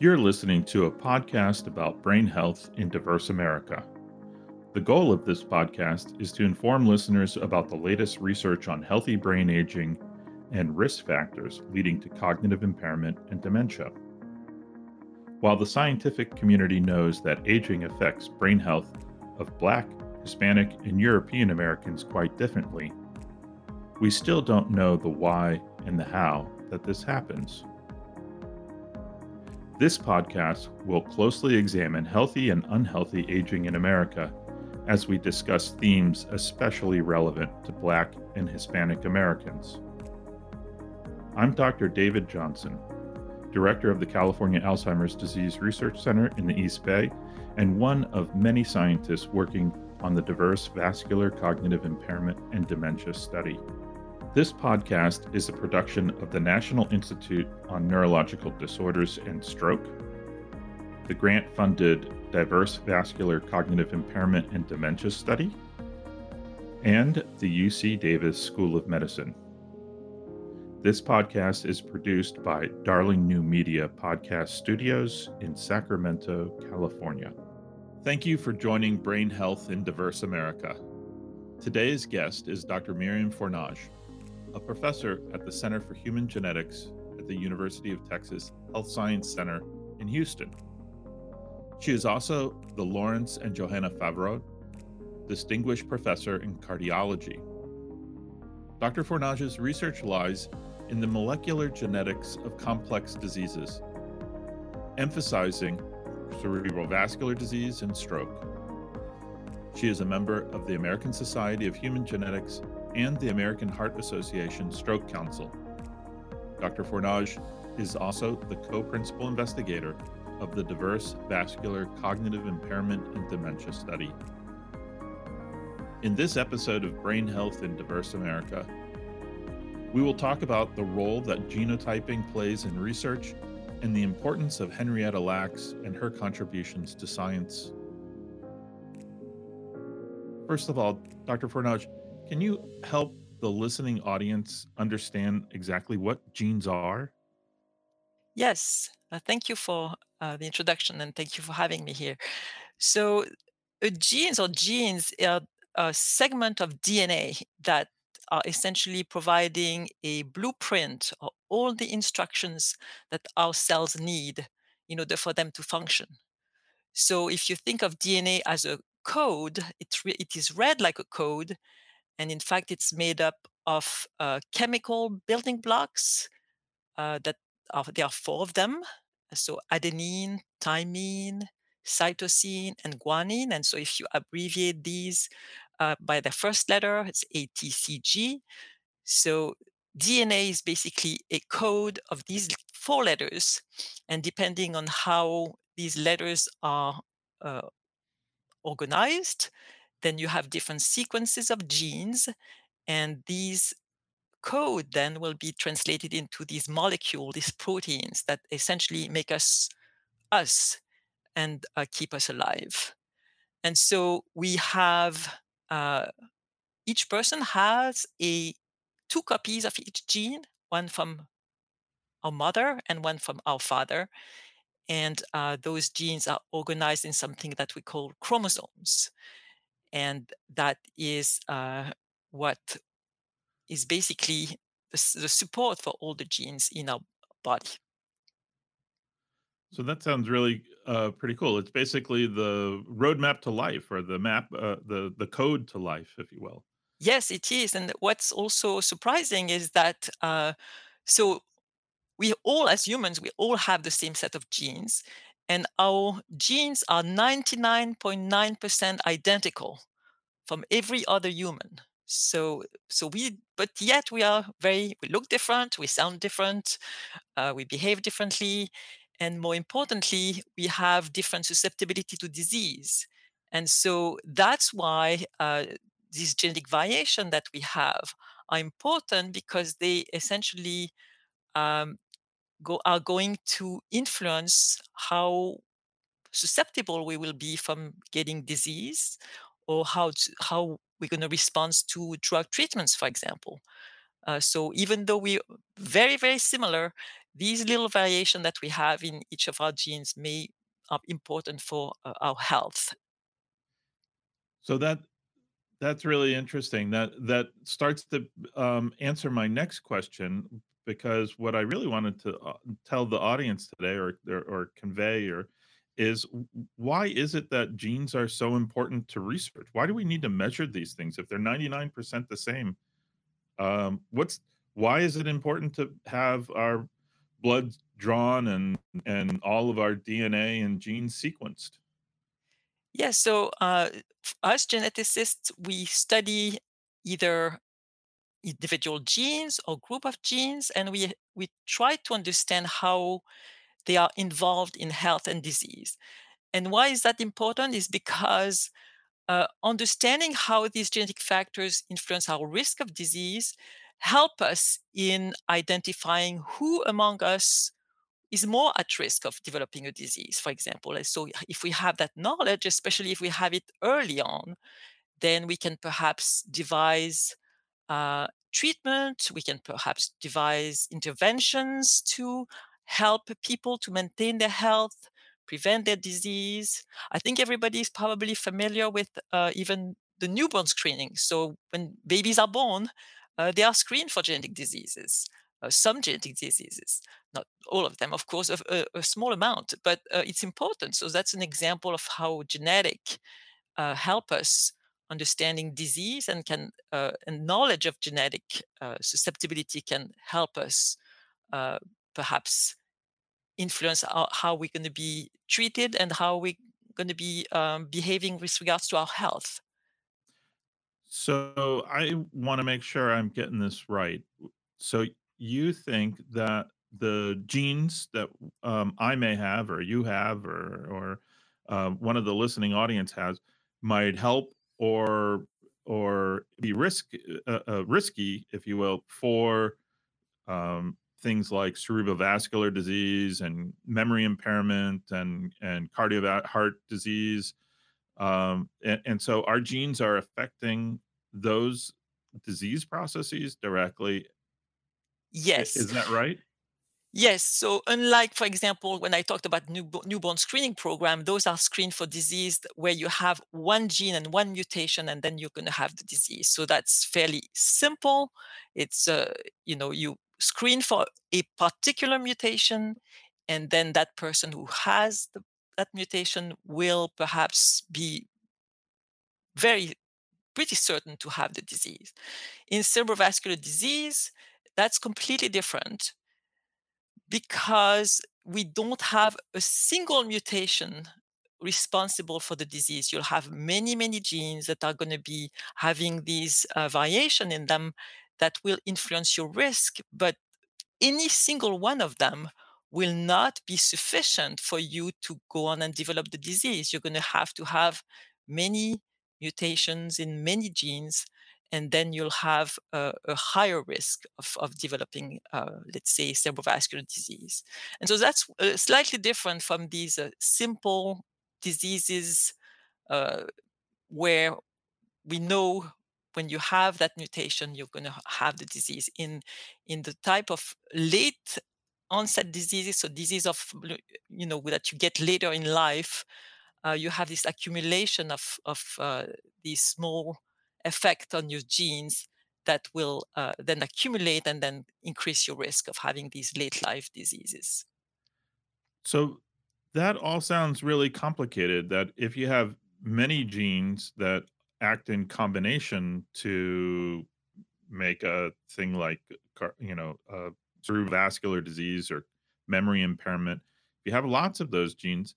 You're listening to a podcast about brain health in diverse America. The goal of this podcast is to inform listeners about the latest research on healthy brain aging and risk factors leading to cognitive impairment and dementia. While the scientific community knows that aging affects brain health of Black, Hispanic, and European Americans quite differently, we still don't know the why and the how that this happens. This podcast will closely examine healthy and unhealthy aging in America as we discuss themes especially relevant to Black and Hispanic Americans. I'm Dr. David Johnson, Director of the California Alzheimer's Disease Research Center in the East Bay, and one of many scientists working on the Diverse Vascular Cognitive Impairment and Dementia Study. This podcast is a production of the National Institute on Neurological Disorders and Stroke, the grant funded Diverse Vascular Cognitive Impairment and Dementia Study, and the UC Davis School of Medicine. This podcast is produced by Darling New Media Podcast Studios in Sacramento, California. Thank you for joining Brain Health in Diverse America. Today's guest is Dr. Myriam Fornage a professor at the Center for Human Genetics at the University of Texas Health Science Center in Houston. She is also the Lawrence and Johanna Favrot Distinguished Professor in Cardiology. Dr. Fornage's research lies in the molecular genetics of complex diseases, emphasizing cerebral vascular disease and stroke. She is a member of the American Society of Human Genetics and the American Heart Association Stroke Council. Dr. Fornage is also the co principal investigator of the Diverse Vascular Cognitive Impairment and Dementia Study. In this episode of Brain Health in Diverse America, we will talk about the role that genotyping plays in research and the importance of Henrietta Lacks and her contributions to science. First of all, Dr. Fornage, can you help the listening audience understand exactly what genes are? Yes, uh, thank you for uh, the introduction and thank you for having me here. So, uh, genes or genes are a segment of DNA that are essentially providing a blueprint of all the instructions that our cells need in order for them to function. So, if you think of DNA as a code, it, re- it is read like a code and in fact, it's made up of uh, chemical building blocks uh, that are, there are four of them. So adenine, thymine, cytosine, and guanine. And so if you abbreviate these uh, by the first letter, it's ATCG. So DNA is basically a code of these four letters. And depending on how these letters are uh, organized, then you have different sequences of genes, and these code then will be translated into these molecules, these proteins that essentially make us us and uh, keep us alive. And so we have uh, each person has a two copies of each gene, one from our mother and one from our father. And uh, those genes are organized in something that we call chromosomes and that is uh, what is basically the, the, support for all the genes in our body. So that sounds really uh, pretty cool. It's basically the roadmap to life, or the map, uh, the the code to life, if you will. Yes, it is. And what's also surprising is that uh, so we all, as humans, we all have the same set of genes, and our genes are 99.9% identical from every other human. So, so we, but yet we are very, we look different, we sound different, uh, we behave differently, and more importantly, we have different susceptibility to disease. And so that's why uh, these genetic variation that we have are important because they essentially um, go, are going to influence how susceptible we will be from getting disease or how to, how we're going to respond to drug treatments, for example. Uh, so even though we're very very similar, these little variation that we have in each of our genes may are important for uh, our health. So that That's really interesting. That that starts to um, answer my next question because what I really wanted to uh, tell the audience today, or or, or convey, or is why is it that genes are so important to research? Why do we need to measure these things if they're ninety nine percent the same? Um, what's why is it important to have our blood drawn and and all of our DNA and genes sequenced? Yeah, so uh, us geneticists, we study either individual genes or group of genes, and we we try to understand how they are involved in health and disease. And why is that important? Is because uh, understanding how these genetic factors influence our risk of disease help us in identifying who among us is more at risk of developing a disease, for example. And so if we have that knowledge, especially if we have it early on, then we can perhaps devise uh, treatment. We can perhaps devise interventions to help people to maintain their health, prevent their disease. I think everybody is probably familiar with uh, even the newborn screening. So when babies are born, uh, they are screened for genetic diseases, uh, some genetic diseases, not all of them, of course, a, a, a small amount, but uh, it's important. So that's an example of how genetic uh, help us understanding disease and can uh, and knowledge of genetic uh, susceptibility can help us uh, perhaps influence our, how we're going to be treated and how we're going to be um, behaving with regards to our health So I want to make sure I'm getting this right. So you think that the genes that um, I may have, or you have, or or um, one of the listening audience has, might help or or be risk uh, uh, risky, if you will, for um, things like cerebrovascular disease and memory impairment and and cardiovascular heart disease um, and, and so our genes are affecting those disease processes directly. Yes Is that right? Yes. So unlike, for example, when I talked about newbo- newborn screening program, those are screened for disease where you have one gene and one mutation, and then you're going to have the disease. So that's fairly simple. It's, uh, you know, you screen for a particular mutation, and then that person who has the, that mutation will perhaps be very pretty certain to have the disease. In cerebrovascular disease, that's completely different because we don't have a single mutation responsible for the disease. You'll have many, many genes that are going to be having these uh, variation in them that will influence your risk, but any single one of them will not be sufficient for you to go on and develop the disease. You're going to have to have many mutations in many genes, and then you'll have a, a higher risk of, of developing, uh, let's say, cerebrovascular disease. And so that's uh, slightly different from these uh, simple diseases uh, where we know when you have that mutation you're going to have the disease in in the type of late onset diseases so disease of you know that you get later in life uh, you have this accumulation of of uh, these small effect on your genes that will uh, then accumulate and then increase your risk of having these late life diseases So that all sounds really complicated. That if you have many genes that act in combination to make a thing like, you know, uh, cerebrovascular disease or memory impairment, if you have lots of those genes,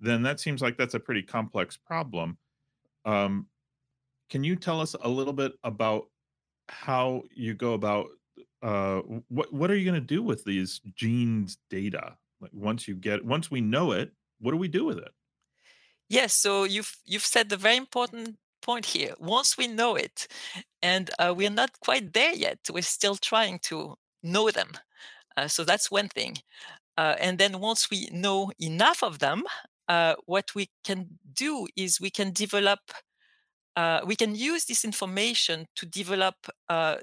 then that seems like that's a pretty complex problem. Um, Can you tell us a little bit about how you go about uh what what are you going to do with these genes data? Like once you get once we know it, what do we do with it? Yes, so you've you've said the very important point here. Once we know it, and uh, we're not quite there yet, we're still trying to know them. Uh, so that's one thing. Uh, and then once we know enough of them, uh, what we can do is we can develop, uh, we can use this information to develop uh,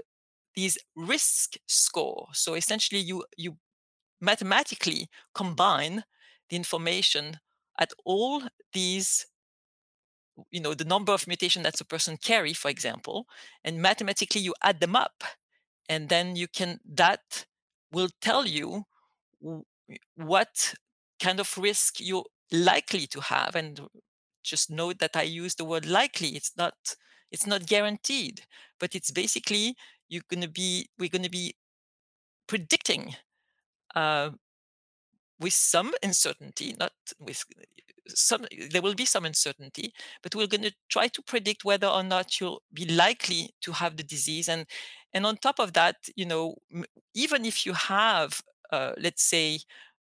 these risk score. So essentially, you you mathematically combine the information at all these you know the number of mutation that's a person carry for example and mathematically you add them up and then you can that will tell you what kind of risk you're likely to have and just note that i use the word likely it's not it's not guaranteed but it's basically you're going to be we're going to be predicting uh, with some uncertainty, not with some, there will be some uncertainty, but we're going to try to predict whether or not you'll be likely to have the disease. And and on top of that, you know, even if you have, uh, let's say,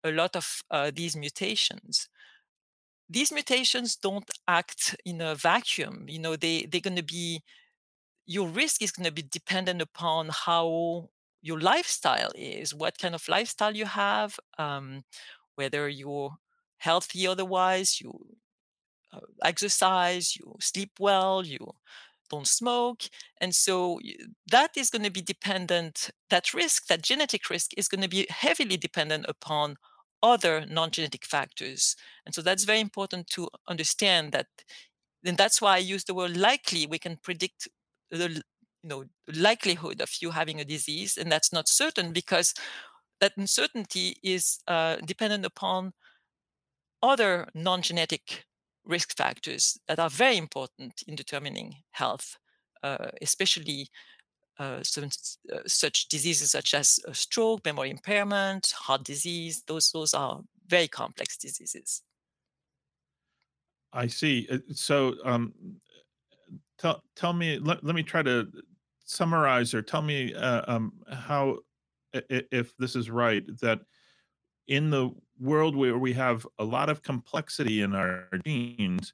a lot of uh, these mutations, these mutations don't act in a vacuum. You know, they they're going to be your risk is going to be dependent upon how your lifestyle is, what kind of lifestyle you have, um, whether you're healthy otherwise, you uh, exercise, you sleep well, you don't smoke. And so that is going to be dependent, that risk, that genetic risk is going to be heavily dependent upon other non genetic factors. And so that's very important to understand that. And that's why I use the word likely. We can predict the you know likelihood of you having a disease, and that's not certain because that uncertainty is uh, dependent upon other non-genetic risk factors that are very important in determining health, uh, especially uh, uh, such diseases such as uh, stroke, memory impairment, heart disease. Those those are very complex diseases. I see. Uh, So, um, tell tell me. Let, let me try to summarize or tell me uh, um, how, if this is right, that in the world where we have a lot of complexity in our genes,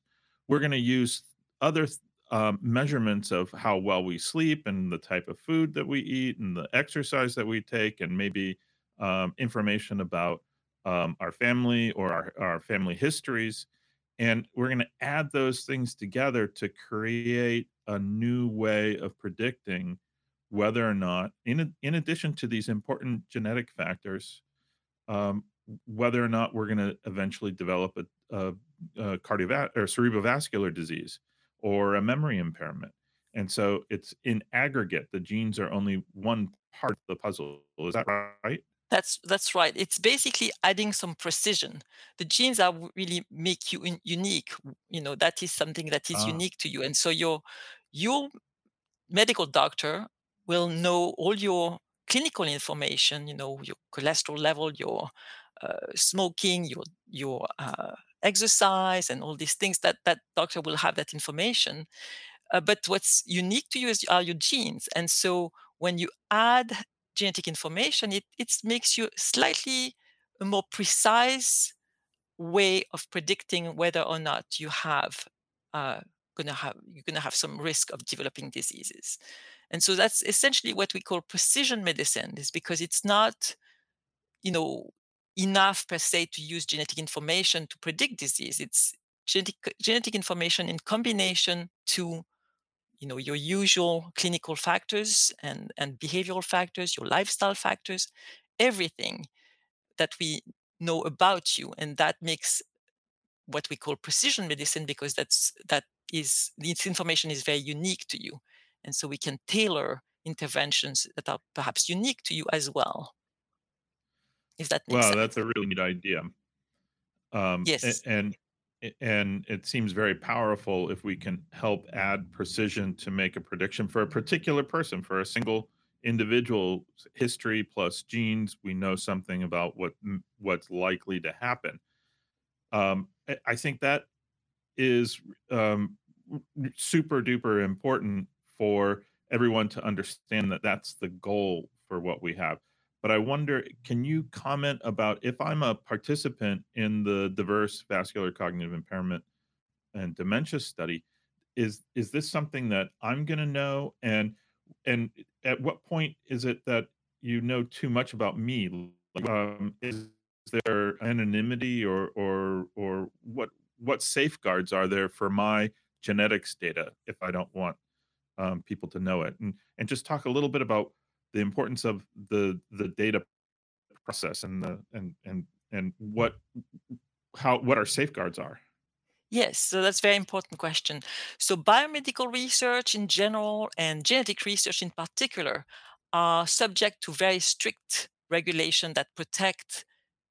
we're going to use other th- um, measurements of how well we sleep and the type of food that we eat and the exercise that we take, and maybe um, information about um, our family or our, our family histories. And we're going to add those things together to create a new way of predicting whether or not, in, in addition to these important genetic factors, um, whether or not we're going to eventually develop a, a, a cardiovascular or cerebrovascular disease or a memory impairment. And so it's in aggregate, the genes are only one part of the puzzle. Is that right? That's that's right. It's basically adding some precision. The genes are really make you un- unique. You know that is something that is Uh, unique to you, and so your your medical doctor will know all your clinical information. You know your cholesterol level, your uh, smoking, your your uh, exercise, and all these things. That that doctor will have that information, uh, but what's unique to you is are your genes. And so when you add genetic information, it, it makes you slightly a more precise way of predicting whether or not you have uh, gonna have you're gonna have some risk of developing diseases. And so that's essentially what we call precision medicine, is because it's not, you know, enough per se to use genetic information to predict disease. It's genetic genetic information in combination to you know your usual clinical factors and and behavioral factors your lifestyle factors everything that we know about you. And that makes what we call precision medicine because that's that is this information is very unique to you. And so we can tailor interventions that are perhaps unique to you as well if that wow, sense that's a really neat idea. Um, yes and and it seems very powerful if we can help add precision to make a prediction for a particular person, for a single individual history plus genes. We know something about what what's likely to happen. Um, I think that is um, super duper important for everyone to understand that that's the goal for what we have. But I wonder, can you comment about if I'm a participant in the diverse vascular cognitive impairment and dementia study, is is this something that I'm going to know and and at what point is it that you know too much about me? Like, um, is there anonymity or or or what what safeguards are there for my genetics data if I don't want um, people to know it? And and just talk a little bit about the importance of the the data process and the and and and what how what our safeguards are. Yes, so that's very important question. So biomedical research in general and genetic research in particular are subject to very strict regulation that protect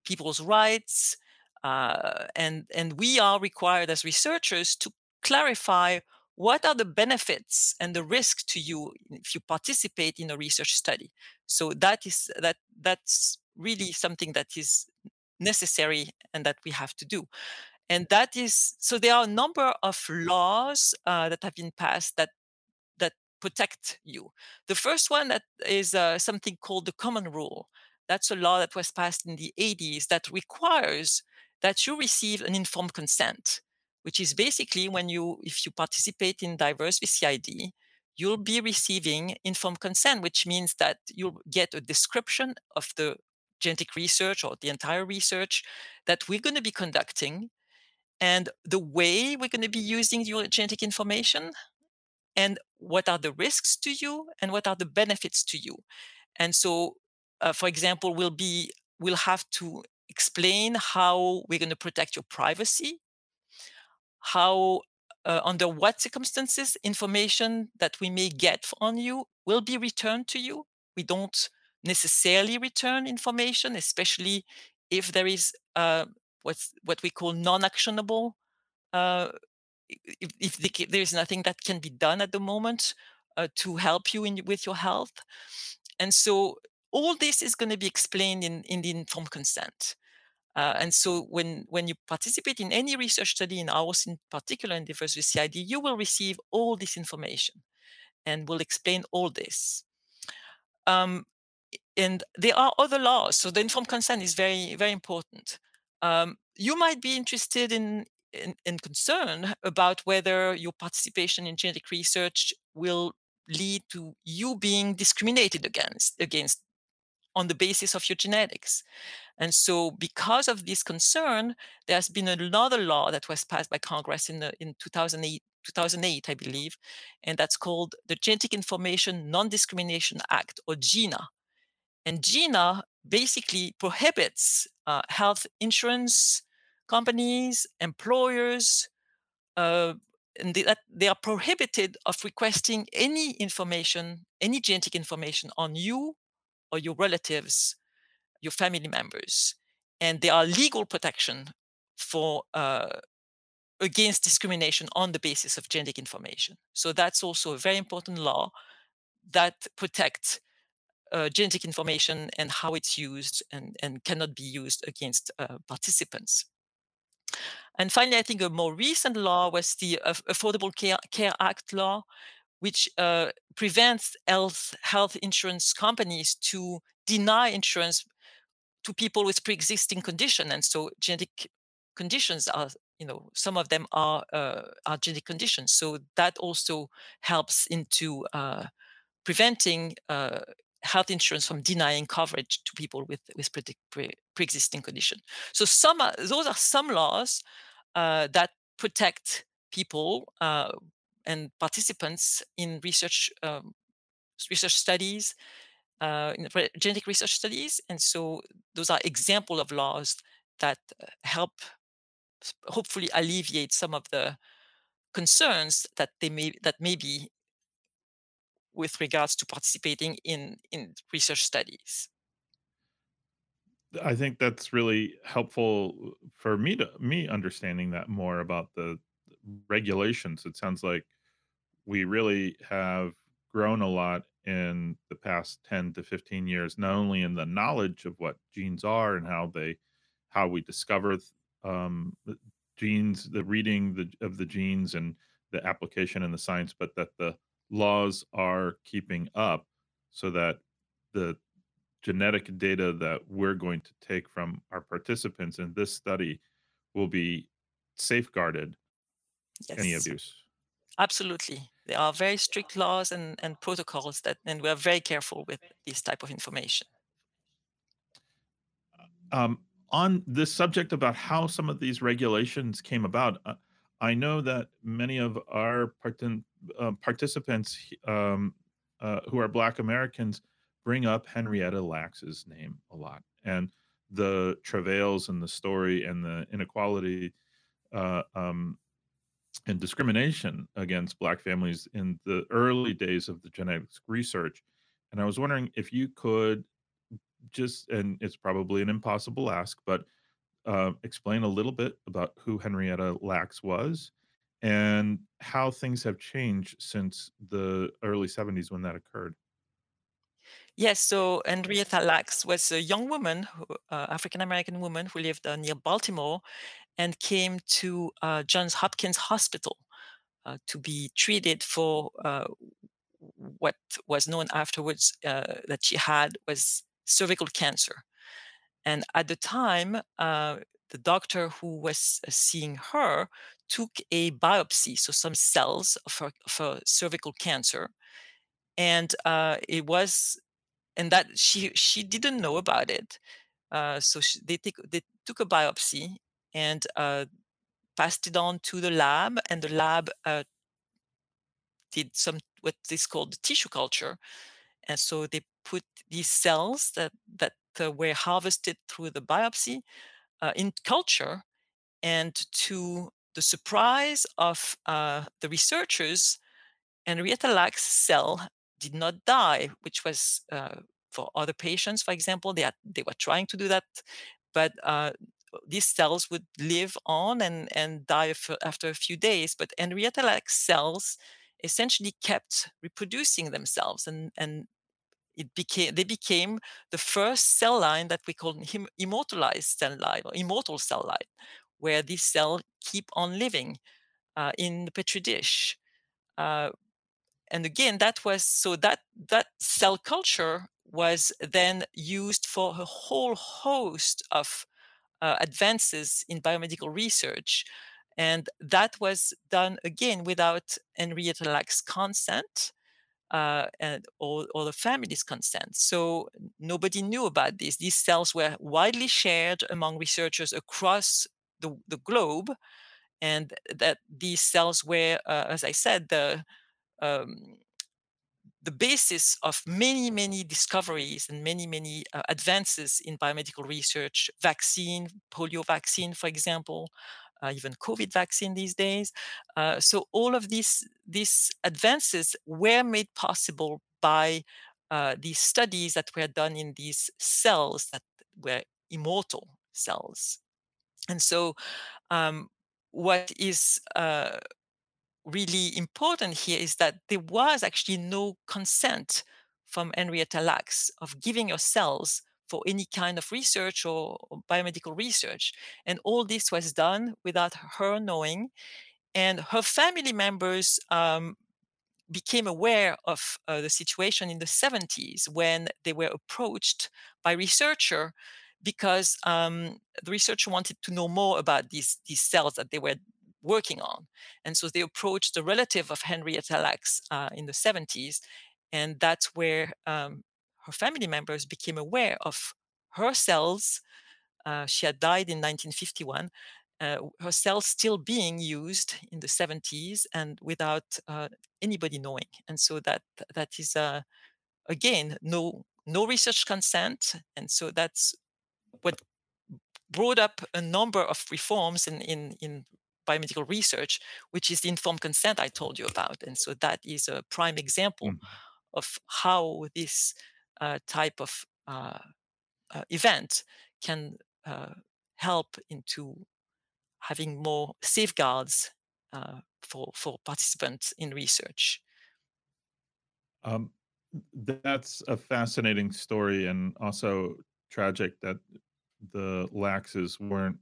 people's rights, uh, and and we are required as researchers to clarify what are the benefits and the risk to you if you participate in a research study. So that is that that's really something that is necessary and that we have to do and that is so there are a number of laws uh, that have been passed that that protect you. The first one that is uh, something called the common rule. That's a law that was passed in the 80s that requires that you receive an informed consent, which is basically when you, if you participate in diverse VCID, you'll be receiving informed consent, which means that you'll get a description of the genetic research or the entire research that we're going to be conducting and the way we're going to be using your genetic information and what are the risks to you and what are the benefits to you. And so uh, for example we'll be we'll have to explain how we're going to protect your privacy how uh, under what circumstances information that we may get on you will be returned to you. We don't necessarily return information especially if there is uh, what's what we call non-actionable uh, if, if the, there is nothing that can be done at the moment uh, to help you in, with your health. And so all this is going to be explained in, in the informed consent uh, and so when when you participate in any research study in ours in particular in diverse VCID, you will receive all this information and we'll explain all this. Um, and there are other laws so the informed consent is very very important. Um, you might be interested in, in, in concern about whether your participation in genetic research will lead to you being discriminated against against on the basis of your genetics. And so, because of this concern, there's been another law that was passed by Congress in, the, in 2008, 2008, I believe, and that's called the Genetic Information Non Discrimination Act, or GINA. And GINA basically prohibits uh, health insurance companies, employers, uh, and they, they are prohibited of requesting any information, any genetic information on you or your relatives, your family members, and there are legal protection for uh, against discrimination on the basis of genetic information. So that's also a very important law that protects uh, genetic information and how it's used and, and cannot be used against uh, participants. And finally, I think a more recent law was the Affordable Care, Care, Act law, which uh, prevents health, health insurance companies to deny insurance to people with pre-existing condition. And so genetic conditions are, you know, some of them are, uh, are genetic conditions. So that also helps into uh, preventing uh, health insurance from denying coverage to people with with pre- pre-existing condition. So some are, those are some laws uh, that protect people uh, and participants in research um, research studies, uh, in genetic research studies, and so those are example of laws that uh, help hopefully alleviate some of the concerns that they may that may be with regards to participating in in research studies. I think that's really helpful for me to me understanding that more about the regulations. It sounds like we really have grown a lot in the past 10 to 15 years not only in the knowledge of what genes are and how they how we discover um, genes the reading the, of the genes and the application and the science but that the laws are keeping up so that the genetic data that we're going to take from our participants in this study will be safeguarded any abuse. Absolutely. There are very strict laws and, and protocols that and we are very careful with this type of information. Um, on this subject about how some of these regulations came about, uh, I know that many of our partin- uh, participants um, uh, who are Black Americans bring up Henrietta Lacks's name a lot and the travails and the story and the inequality uh, um, and discrimination against Black families in the early days of the genetics research. And I was wondering if you could just, and it's probably an impossible ask, but uh, explain a little bit about who Henrietta Lacks was and how things have changed since the early 70s when that occurred. Yes, so Henrietta Lacks was a young woman, uh, African American woman who lived uh, near Baltimore and came to uh, Johns Hopkins Hospital uh, to be treated for uh, what was known afterwards uh, that she had was cervical cancer. And at the time, uh, the doctor who was uh, seeing her took a biopsy, so some cells for, her cervical cancer, and it was, and that she she didn't know about it. So she, they take they took a biopsy and uh, passed it on to the lab, and the lab uh, did some what is called tissue culture, and so they put these cells that that uh, were harvested through the biopsy in culture, and to the surprise of the researchers, Henrietta Lacks' cell did not die, which was uh, for other patients, for example, they had, they were trying to do that, but uh, these cells would live on and and die af- after a few days. But Henrietta Lacks' cells essentially kept reproducing themselves, and and it became they became the first cell line that we call him immortalized cell line or immortal cell line, where these cells keep on living uh, in the petri dish. Uh, and again, that was so that that cell culture was then used for a whole host of uh, advances in biomedical research. And that was done again without Henrietta Lacks' consent uh, and or, or the family's consent. So nobody knew about this. These cells were widely shared among researchers across the, the globe, and that these cells were, uh, as I said, the um, the basis of many, many discoveries and many, many uh, advances in biomedical research, vaccine, polio vaccine, for example, uh, even COVID vaccine these days. Uh, so all of these these advances were made possible by uh, these studies that were done in these cells that were immortal cells. And so, um, what is uh, really important here is that there was actually no consent from Henrietta Lacks of giving her cells for any kind of research or, or biomedical research. And all this was done without her knowing. And her family members um, became aware of uh, the situation in the 70s when they were approached by researcher because um, the researcher wanted to know more about these, these cells that they were working on. And so they approached a relative of Henrietta Lacks uh, in the 70s. And that's where um, her family members became aware of her cells. Uh, she had died in 1951. Uh, her cells still being used in the 70s and without uh, anybody knowing. And so that that is uh, again no no research consent. And so that's what brought up a number of reforms in in, in biomedical research, which is the informed consent I told you about. And so that is a prime example Mhm. of how this uh, type of uh, uh, event can uh, help into having more safeguards uh, for, for participants in research. Um, that's a fascinating story and also tragic that the Lackses weren't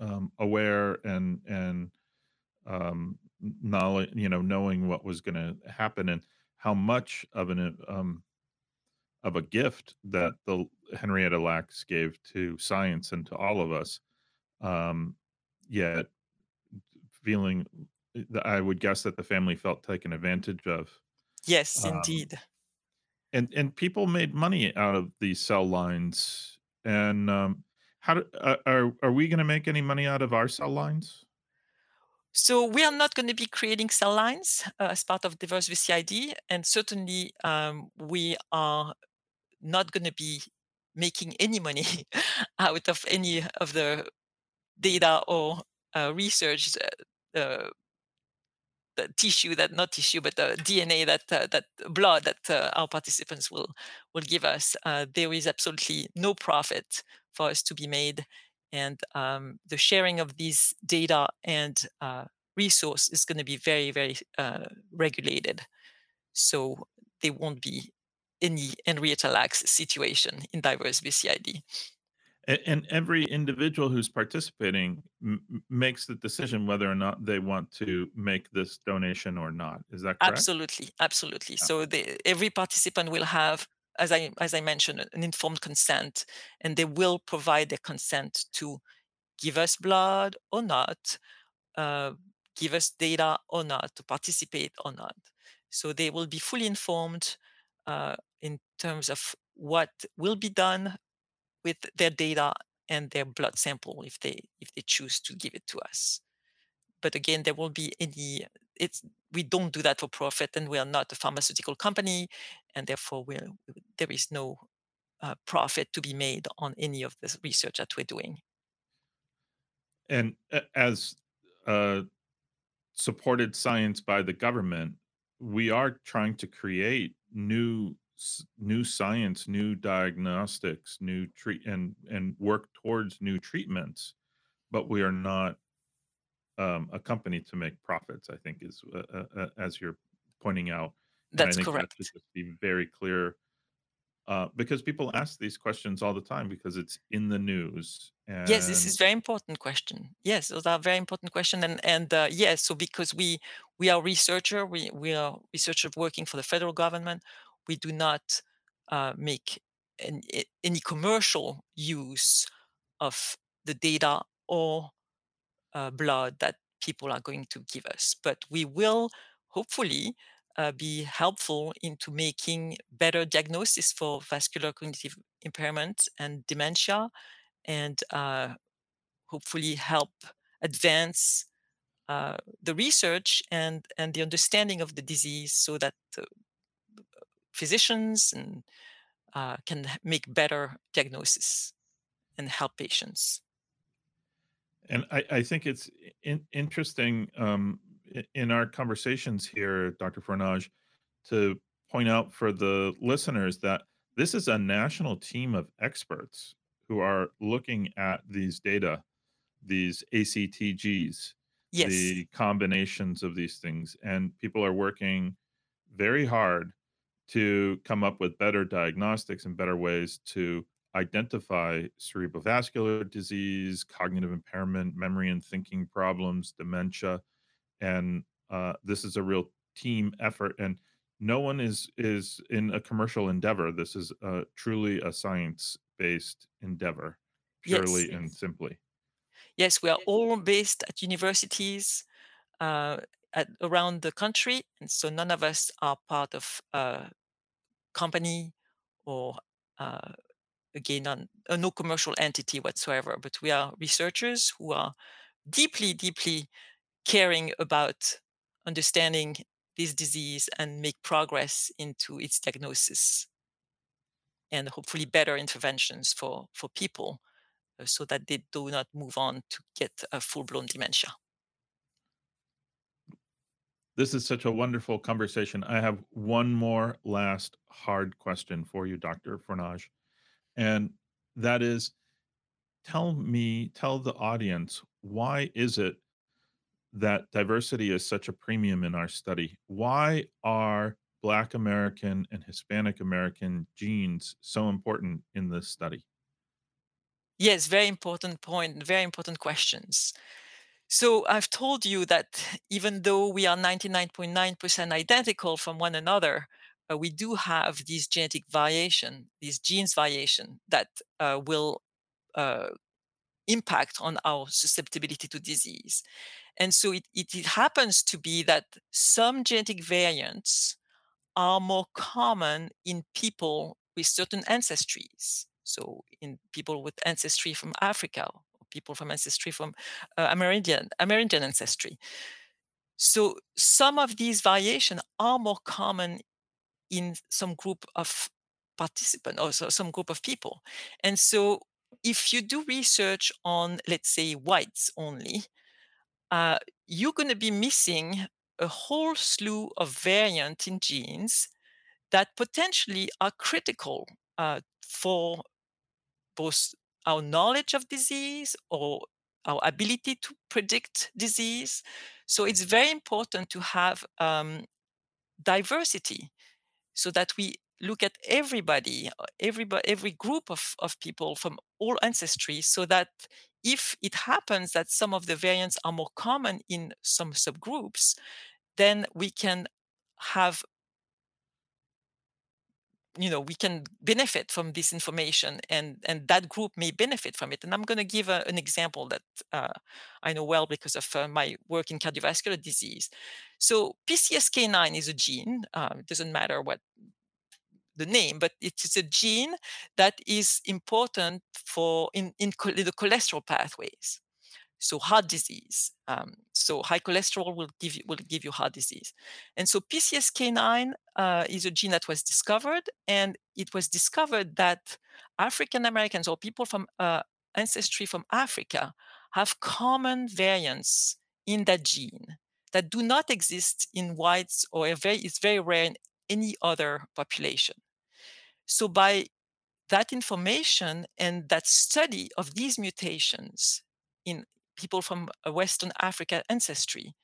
um, aware and and um, knowledge, you know, knowing what was going to happen and how much of an um, of a gift that the Henrietta Lacks gave to science and to all of us. Um, yet feeling, that I would guess that the family felt taken advantage of. Yes, Um, indeed. and and people made money out of these cell lines. And um, how do, uh, are are we going to make any money out of our cell lines? So we are not going to be creating cell lines uh, as part of Diverse VCID, and certainly um, we are not going to be making any money out of any of the data or uh, research uh, uh, the tissue that not tissue but the dna that uh, that blood that uh, our participants will will give us uh, there is absolutely no profit for us to be made and um, the sharing of these data and uh, resource is going to be very very uh, regulated so there won't be any Henrietta Lacks situation in diverse VCID. And, every individual who's participating m- makes the decision whether or not they want to make this donation or not. Is that correct? Absolutely, absolutely. Yeah. So the, every participant will have, as I as I mentioned, an informed consent, and they will provide their consent to give us blood or not, uh, give us data or not, to participate or not. So they will be fully informed uh, in terms of what will be done with their data and their blood sample if they if they choose to give it to us. But again, there won't be any. It's we don't do that for profit, and we are not a pharmaceutical company, and therefore we there is no uh, profit to be made on any of this research that we're doing. And as uh, supported science by the government, we are trying to create new new science, new diagnostics, new treat and and work towards new treatments, but we are not um, a company to make profits. I think is uh, uh, uh, as you're pointing out, and That's think that correct. just be very clear uh, because people ask these questions all the time because it's in the news Yes, this and is very important question. Yes, those are very important question, and and uh, yes, so because we we are researcher, we we are researcher working for the federal government. We do not uh, make any, any commercial use of the data or uh, blood that people are going to give us. But we will hopefully uh, be helpful into making better diagnosis for vascular cognitive impairment and dementia, and uh, hopefully help advance uh, the research and and the understanding of the disease, so that uh, physicians and uh, can make better diagnosis and help patients. And I, I think it's in, interesting um, in our conversations here, Dr. Fornage, to point out for the listeners that this is a national team of experts who are looking at these data, these ACTGs, Yes, the combinations of these things, and people are working very hard to come up with better diagnostics and better ways to identify cerebrovascular disease, cognitive impairment, memory and thinking problems, dementia, and uh, this is a real team effort. And no one is is in a commercial endeavor. This is uh, truly a science based endeavor, yes, purely and simply. yes. We are all based at universities uh, at, around the country, and so none of us are part of a company or uh, again on, uh, no commercial entity whatsoever. But we are researchers who are deeply, deeply caring about understanding this disease and make progress into its diagnosis and hopefully better interventions for for people uh, so that they do not move on to get a full-blown dementia. This is such a wonderful conversation. I have one more last hard question for you, Dr. Fornage. And that is tell me, tell the audience, why is it that diversity is such a premium in our study? Why are Black American and Hispanic American genes so important in this study? Yes, very important point, very important questions. So I've told you that even though we are 99.9% identical from one another, uh, we do have these genetic variation, these genes variation that uh, will uh, impact on our susceptibility to disease. And so it, it, it happens to be that some genetic variants are more common in people with certain ancestries. So in people with ancestry from Africa, people from ancestry from uh, Amerindian, Amerindian ancestry. So some of these variations are more common in some group of participant or some group of people. And so if you do research on, let's say, whites only, uh, you're going to be missing a whole slew of variant in genes that potentially are critical uh, for both our knowledge of disease or our ability to predict disease. So it's very important to have um, diversity so that we look at everybody, uh, everybody, every group of, of people from all ancestry so that if it happens that some of the variants are more common in some subgroups, then we can have you know we can benefit from this information and and that group may benefit from it. And i'm going to give a, an example that uh, i know well because of uh, my work in cardiovascular disease. So pcsk9 is a gene uh, it doesn't matter what the name but it is a gene that is important for in, in, in the cholesterol pathways so heart disease. Um, so high cholesterol will give you will give you heart disease, and so PCSK9 uh, is a gene that was discovered, and it was discovered that African Americans or people from uh, ancestry from Africa have common variants in that gene that do not exist in whites or very it's very rare in any other population. So by that information and that study of these mutations in people from Western Africa ancestry,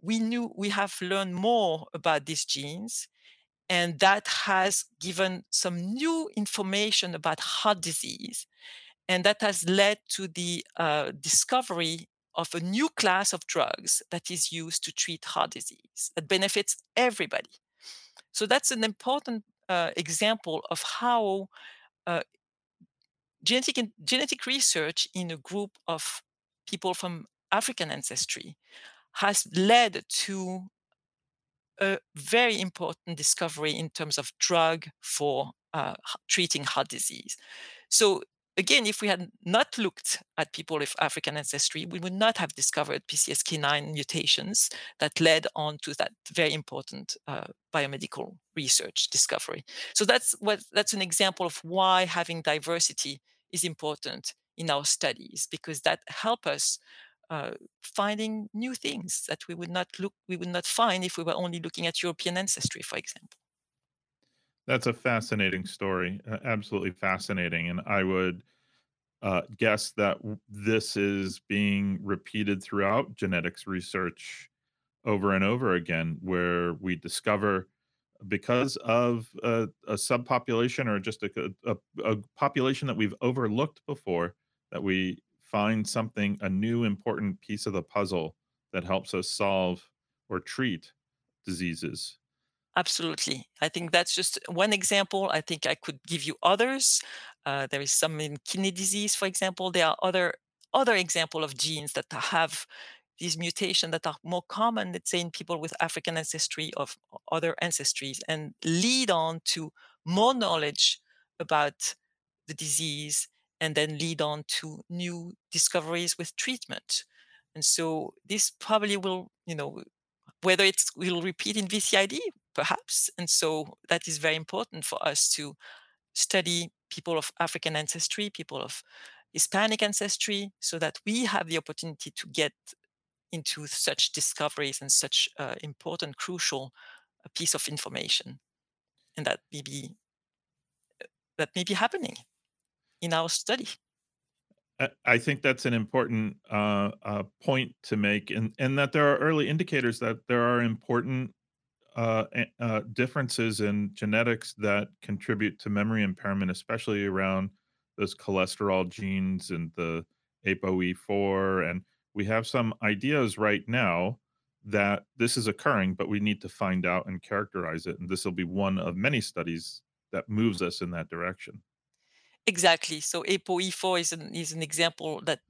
we knew we have learned more about these genes, and that has given some new information about heart disease, and that has led to the uh, discovery of a new class of drugs that is used to treat heart disease that benefits everybody. So that's an important uh, example of how uh, genetic genetic research in a group of people from African ancestry has led to a very important discovery in terms of drug for uh, treating heart disease. So again, if we had not looked at people of African ancestry, we would not have discovered PCSK9 mutations that led on to that very important uh, biomedical research discovery. So that's what that's an example of why having diversity is important in our studies because that help us uh, finding new things that we would not look we would not find if we were only looking at European ancestry, for example. That's a fascinating story, absolutely fascinating, and I would uh, guess that this is being repeated throughout genetics research over and over again, where we discover because of a, a subpopulation or just a, a, a population that we've overlooked before, that we find something, a new important piece of the puzzle that helps us solve or treat diseases. Absolutely. I think that's just one example. I think I could give you others. Uh, there is some in kidney disease, for example. There are other other example of genes that have these mutations that are more common, let's say, in people with African ancestry of other ancestries, and lead on to more knowledge about the disease, and then lead on to new discoveries with treatment. And so this probably will, you know, whether it will repeat in VCID, perhaps. And so that is very important for us to study people of African ancestry, people of Hispanic ancestry, so that we have the opportunity to get into such discoveries and such uh, important, crucial uh, piece of information, and that may be that may be happening in our study. I I think that's an important uh, uh, point to make, and and that there are early indicators that there are important uh, uh, differences in genetics that contribute to memory impairment, especially around those cholesterol genes and the ApoE4. And we have some ideas right now that this is occurring, but we need to find out and characterize it. And this will be one of many studies that moves us in that direction. Exactly. So ApoE4 is an is an example that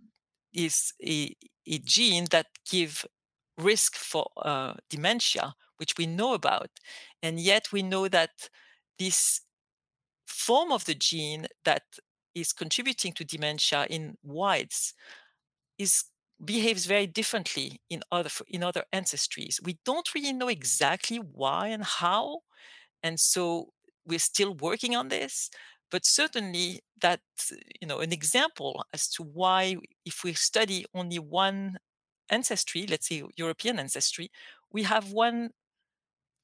is a, a gene that give risk for uh, dementia, which we know about, and yet we know that this form of the gene that is contributing to dementia in whites is behaves very differently in other in other ancestries. We don't really know exactly why and how, and so we're still working on this, but certainly that you know an example as to why if we study only one ancestry, let's say European ancestry, we have one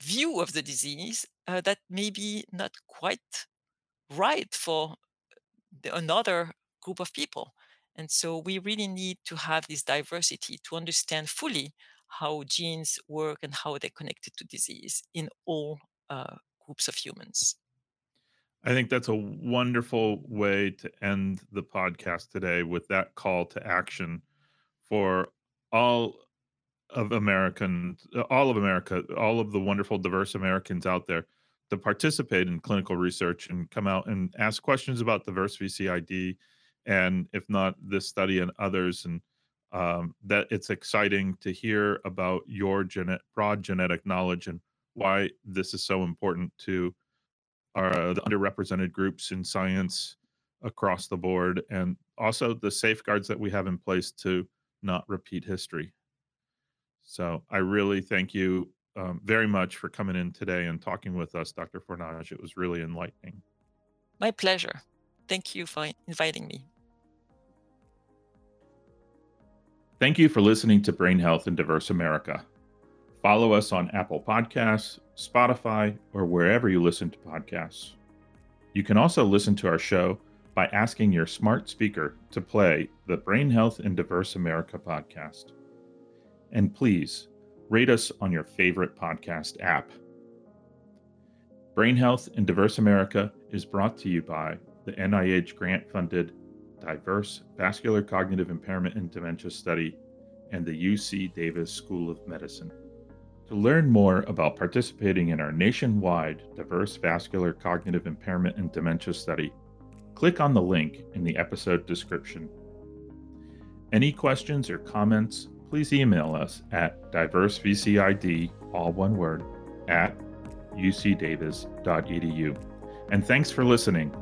view of the disease uh, that may be not quite right for the, another group of people. And so we really need to have this diversity to understand fully how genes work and how they're connected to disease in all uh, groups of humans. I think that's a wonderful way to end the podcast today with that call to action for all of American, all of America, all of the wonderful, diverse Americans out there to participate in clinical research and come out and ask questions about diverse VCID, and if not this study and others, and um, that it's exciting to hear about your genet- broad genetic knowledge and why this is so important to our the underrepresented groups in science across the board, and also the safeguards that we have in place to not repeat history. So I really thank you um, very much for coming in today and talking with us, Dr. Fornage. It was really enlightening. My pleasure. Thank you for inviting me. Thank you for listening to Brain Health in Diverse America. Follow us on Apple Podcasts, Spotify, or wherever you listen to podcasts. You can also listen to our show by asking your smart speaker to play the Brain Health in Diverse America podcast. And please rate us on your favorite podcast app. Brain Health in Diverse America is brought to you by the NIH grant funded Diverse Vascular Cognitive Impairment and Dementia Study and the UC Davis School of Medicine. To learn more about participating in our nationwide Diverse Vascular Cognitive Impairment and Dementia Study, click on the link in the episode description. Any questions or comments please email us at diversevcid, all one word, at ucdavis.edu. And thanks for listening.